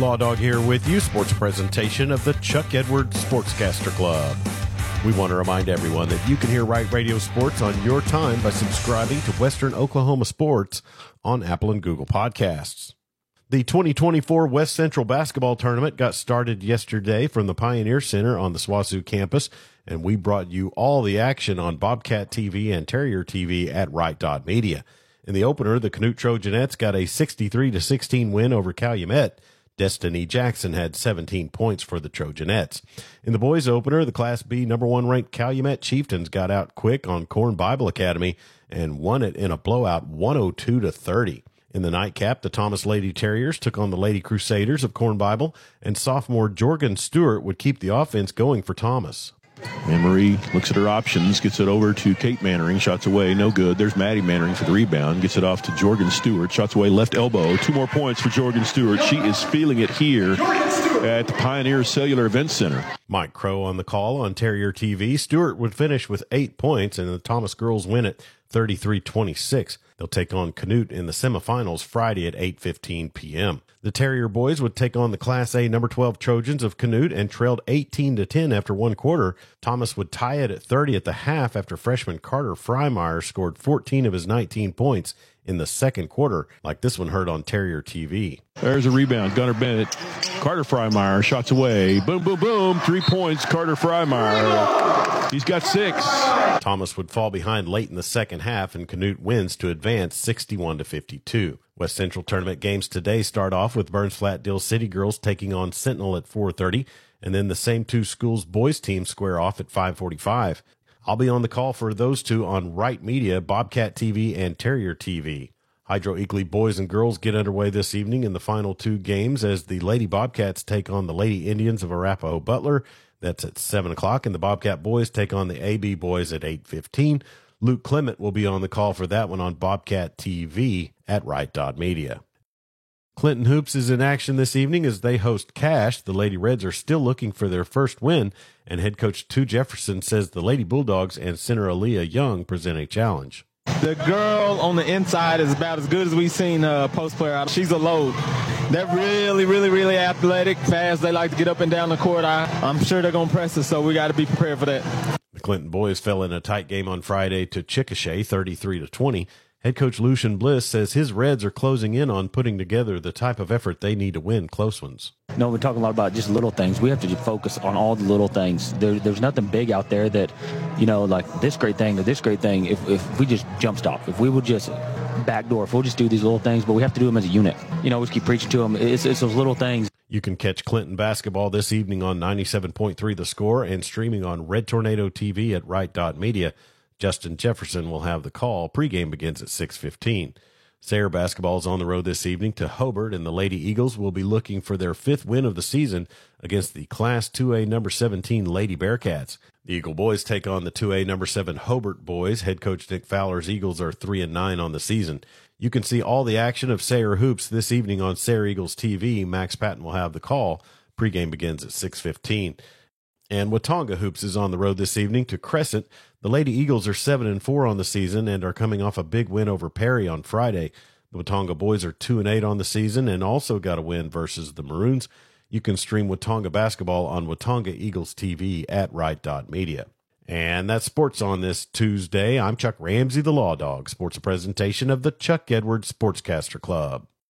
Law Dog here with you, sports presentation of the Chuck Edwards Sportscaster Club. We want to remind everyone that you can hear Right Radio Sports on your time by subscribing to Western Oklahoma Sports on Apple and Google Podcasts. The 2024 West Central Basketball Tournament got started yesterday from the Pioneer Center on the SWOSU campus, and we brought you all the action on Bobcat TV and Terrier TV at Right Media. In the opener, the Canute Trojanettes got a 63 to 16 win over Calumet. Destiny Jackson had 17 points for the Trojanettes. In the boys opener, the Class B number one ranked Calumet Chieftains got out quick on Corn Bible Academy and won it in a blowout 102 to 30. In the nightcap, the Thomas Lady Terriers took on the Lady Crusaders of Corn Bible, and sophomore Jorgen Stewart would keep the offense going for Thomas. Anne Marie looks at her options, gets it over to Kate Mannering, shots away, no good. There's Maddie Mannering for the rebound, gets it off to Jorgen Stewart, shots away, left elbow. Two more points for Jorgen Stewart. She is feeling it here at the Pioneer Cellular Event Center. Mike Crow on the call on Terrier TV. Stewart would finish with eight points, and the Thomas girls win it 33 26. They'll take on Canute in the semifinals Friday at 8:15 p.m. The Terrier boys would take on the Class A number 12 Trojans of Canute and trailed 18 to 10 after one quarter. Thomas would tie it at 30 at the half after freshman Carter Freimeyer scored 14 of his 19 points in the second quarter, like this one heard on Terrier TV. There's a rebound. Gunnar Bennett. Carter Freimeyer shots away. Boom, boom, boom. Three points. Carter Freimeyer. He's got six. Thomas would fall behind late in the second half, and Canute wins to advance 61 to 52. West Central tournament games today start off with Burns Flat Dill City girls taking on Sentinel at 4:30, and then the same two schools boys teams square off at 5:45. I'll be on the call for those two on Right Media, Bobcat TV, and Terrier TV. Hydro Eakly boys and girls get underway this evening in the final two games as the Lady Bobcats take on the Lady Indians of Arapaho Butler. That's at seven o'clock, and the Bobcat boys take on the AB boys at eight fifteen. Luke Clement will be on the call for that one on Bobcat TV at Right Dot Media. Clinton Hoops is in action this evening as they host Cache. The Lady Reds are still looking for their first win, and head coach Tu Jefferson says the Lady Bulldogs and center Aaliyah Young present a challenge. The girl on the inside is about as good as we've seen a post player out. She's a load. They're really, really, really athletic, fast. They like to get up and down the court. I, I'm sure they're going to press us, so we got to be prepared for that. The Clinton boys fell in a tight game on Friday to Chickasha, 33 to 20. Head coach Lucian Bliss says his Reds are closing in on putting together the type of effort they need to win close ones. No, we're talking a lot about just little things. We have to focus on all the little things. There, there's nothing big out there that, you know, like this great thing or this great thing. If, if we just jump stop, if we would just backdoor, if we'll just do these little things, but we have to do them as a unit. You know, we just keep preaching to them. It's, it's those little things. You can catch Clinton basketball this evening on 97.3 The Score and streaming on Red Tornado TV at Right Media. Justin Jefferson will have the call. Pregame begins at 6:15. Sayre basketball is on the road this evening to Hobart, and the Lady Eagles will be looking for their fifth win of the season against the Class 2A number 17 Lady Bearcats. The Eagle boys take on the 2A number 7 Hobart boys. Head coach Nick Fowler's Eagles are 3 and 9 on the season. You can see all the action of Sayre hoops this evening on Sayre Eagles TV. Max Patton will have the call. Pregame begins at 6:15. And Watonga Hoops is on the road this evening to Crescent. The Lady Eagles are 7 and 4 on the season and are coming off a big win over Perry on Friday. The Watonga boys are 2 and 8 on the season and also got a win versus the Maroons. You can stream Watonga basketball on Watonga Eagles TV at Right Media. And that's sports on this Tuesday. I'm Chuck Ramsey, the Law Dog. Sports presentation of the Chuck Edwards Sportscaster Club.